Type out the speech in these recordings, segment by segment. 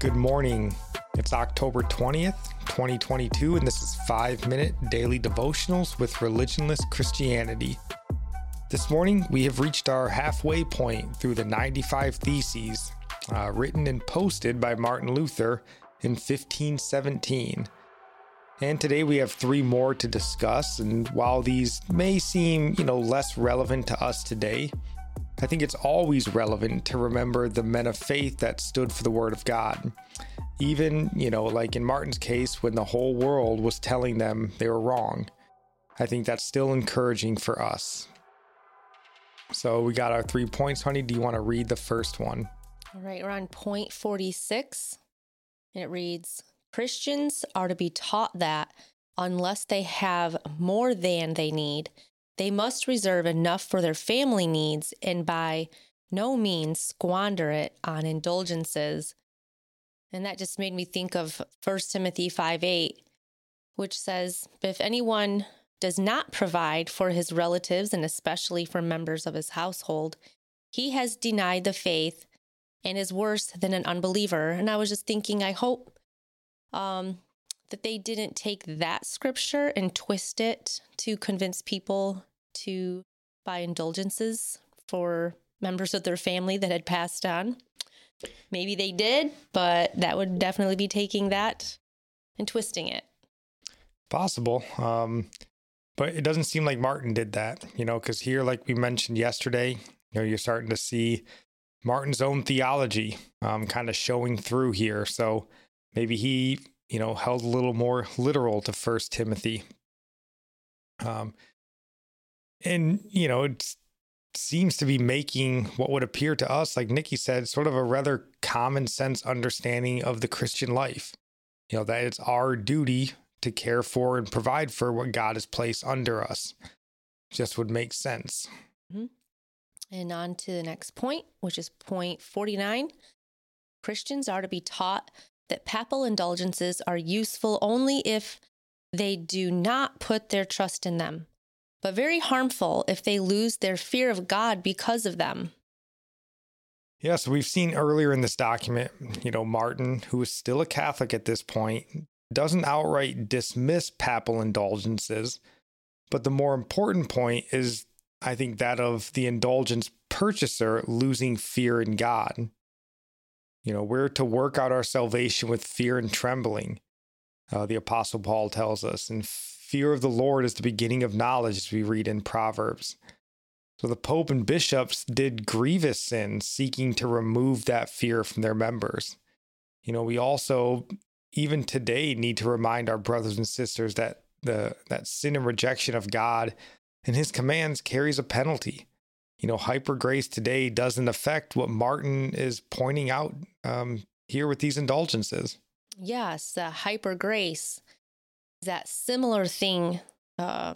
Good morning. It's October 20th, 2022, and this is 5 Minute Daily Devotionals with Religionless Christianity. This morning, we have reached our halfway point through the 95 Theses, uh, written and posted by Martin Luther in 1517. And today we have three more to discuss, and while these may seem, you know, less relevant to us today, I think it's always relevant to remember the men of faith that stood for the word of God. Even, you know, like in Martin's case, when the whole world was telling them they were wrong. I think that's still encouraging for us. So we got our three points, honey. Do you want to read the first one? All right, we're on point 46. And it reads Christians are to be taught that unless they have more than they need, they must reserve enough for their family needs and by no means squander it on indulgences. And that just made me think of 1 Timothy 5 8, which says, If anyone does not provide for his relatives and especially for members of his household, he has denied the faith and is worse than an unbeliever. And I was just thinking, I hope um, that they didn't take that scripture and twist it to convince people to buy indulgences for members of their family that had passed on. Maybe they did, but that would definitely be taking that and twisting it. Possible. Um, but it doesn't seem like Martin did that, you know, because here, like we mentioned yesterday, you know, you're starting to see Martin's own theology um, kind of showing through here. So maybe he you know, held a little more literal to First Timothy. Um, and you know, it seems to be making what would appear to us, like Nikki said, sort of a rather common sense understanding of the Christian life. You know, that it's our duty to care for and provide for what God has placed under us. Just would make sense. Mm-hmm. And on to the next point, which is point 49. Christians are to be taught that papal indulgences are useful only if they do not put their trust in them, but very harmful if they lose their fear of God because of them. Yeah, so we've seen earlier in this document, you know, Martin, who is still a Catholic at this point, doesn't outright dismiss papal indulgences. But the more important point is, I think, that of the indulgence purchaser losing fear in God. You know, we're to work out our salvation with fear and trembling, uh, the Apostle Paul tells us. And fear of the Lord is the beginning of knowledge, as we read in Proverbs. So the Pope and bishops did grievous sins, seeking to remove that fear from their members. You know, we also, even today, need to remind our brothers and sisters that the that sin and rejection of God and his commands carries a penalty you know, hyper grace today doesn't affect what Martin is pointing out um, here with these indulgences. Yes, the hyper grace, that similar thing. Uh,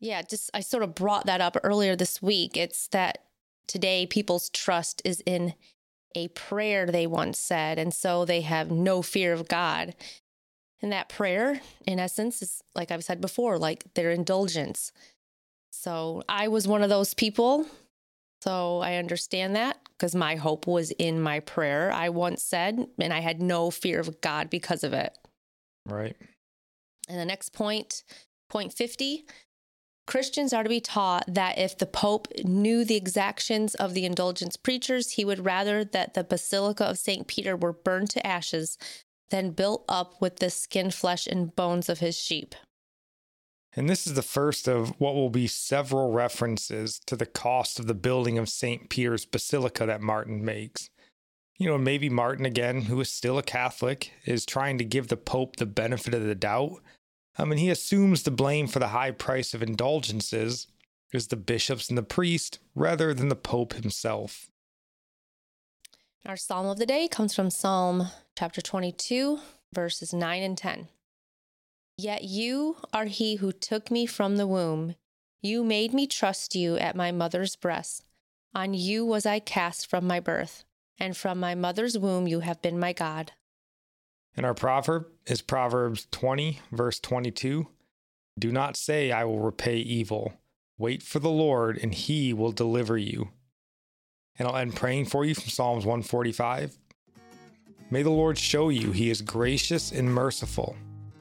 yeah, just I sort of brought that up earlier this week. It's that today people's trust is in a prayer they once said, and so they have no fear of God. And that prayer, in essence, is like I've said before, like their indulgence. So I was one of those people. So I understand that because my hope was in my prayer, I once said, and I had no fear of God because of it. Right. And the next point, point 50, Christians are to be taught that if the Pope knew the exactions of the indulgence preachers, he would rather that the Basilica of St. Peter were burned to ashes than built up with the skin, flesh, and bones of his sheep. And this is the first of what will be several references to the cost of the building of St. Peter's Basilica that Martin makes. You know, maybe Martin, again, who is still a Catholic, is trying to give the Pope the benefit of the doubt. I mean, he assumes the blame for the high price of indulgences is the bishops and the priest rather than the Pope himself. Our psalm of the day comes from Psalm chapter 22, verses 9 and 10. Yet you are he who took me from the womb. You made me trust you at my mother's breast. On you was I cast from my birth, and from my mother's womb you have been my God. And our proverb is Proverbs 20, verse 22. Do not say, I will repay evil. Wait for the Lord, and he will deliver you. And I'll end praying for you from Psalms 145. May the Lord show you he is gracious and merciful,